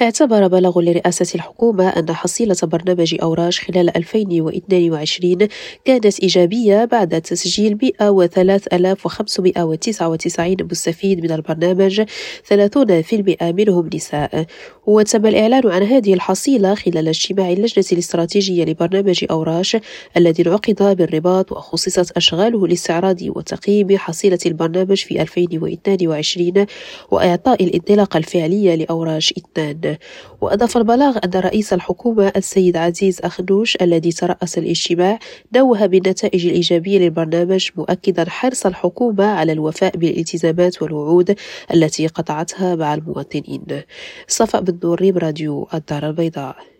اعتبر بلاغ لرئاسة الحكومة أن حصيلة برنامج أوراش خلال 2022 كانت إيجابية بعد تسجيل 103599 مستفيد من البرنامج 30% منهم نساء. وتم الإعلان عن هذه الحصيلة خلال اجتماع اللجنة الاستراتيجية لبرنامج أوراش الذي انعقد بالرباط وخصصت أشغاله لاستعراض وتقييم حصيلة البرنامج في 2022 وإعطاء الانطلاقة الفعلية لأوراش 2 وأضاف البلاغ أن رئيس الحكومة السيد عزيز أخنوش الذي ترأس الاجتماع نوه بالنتائج الإيجابية للبرنامج مؤكدا حرص الحكومة على الوفاء بالالتزامات والوعود التي قطعتها مع المواطنين. صفاء بن نور راديو الدار البيضاء.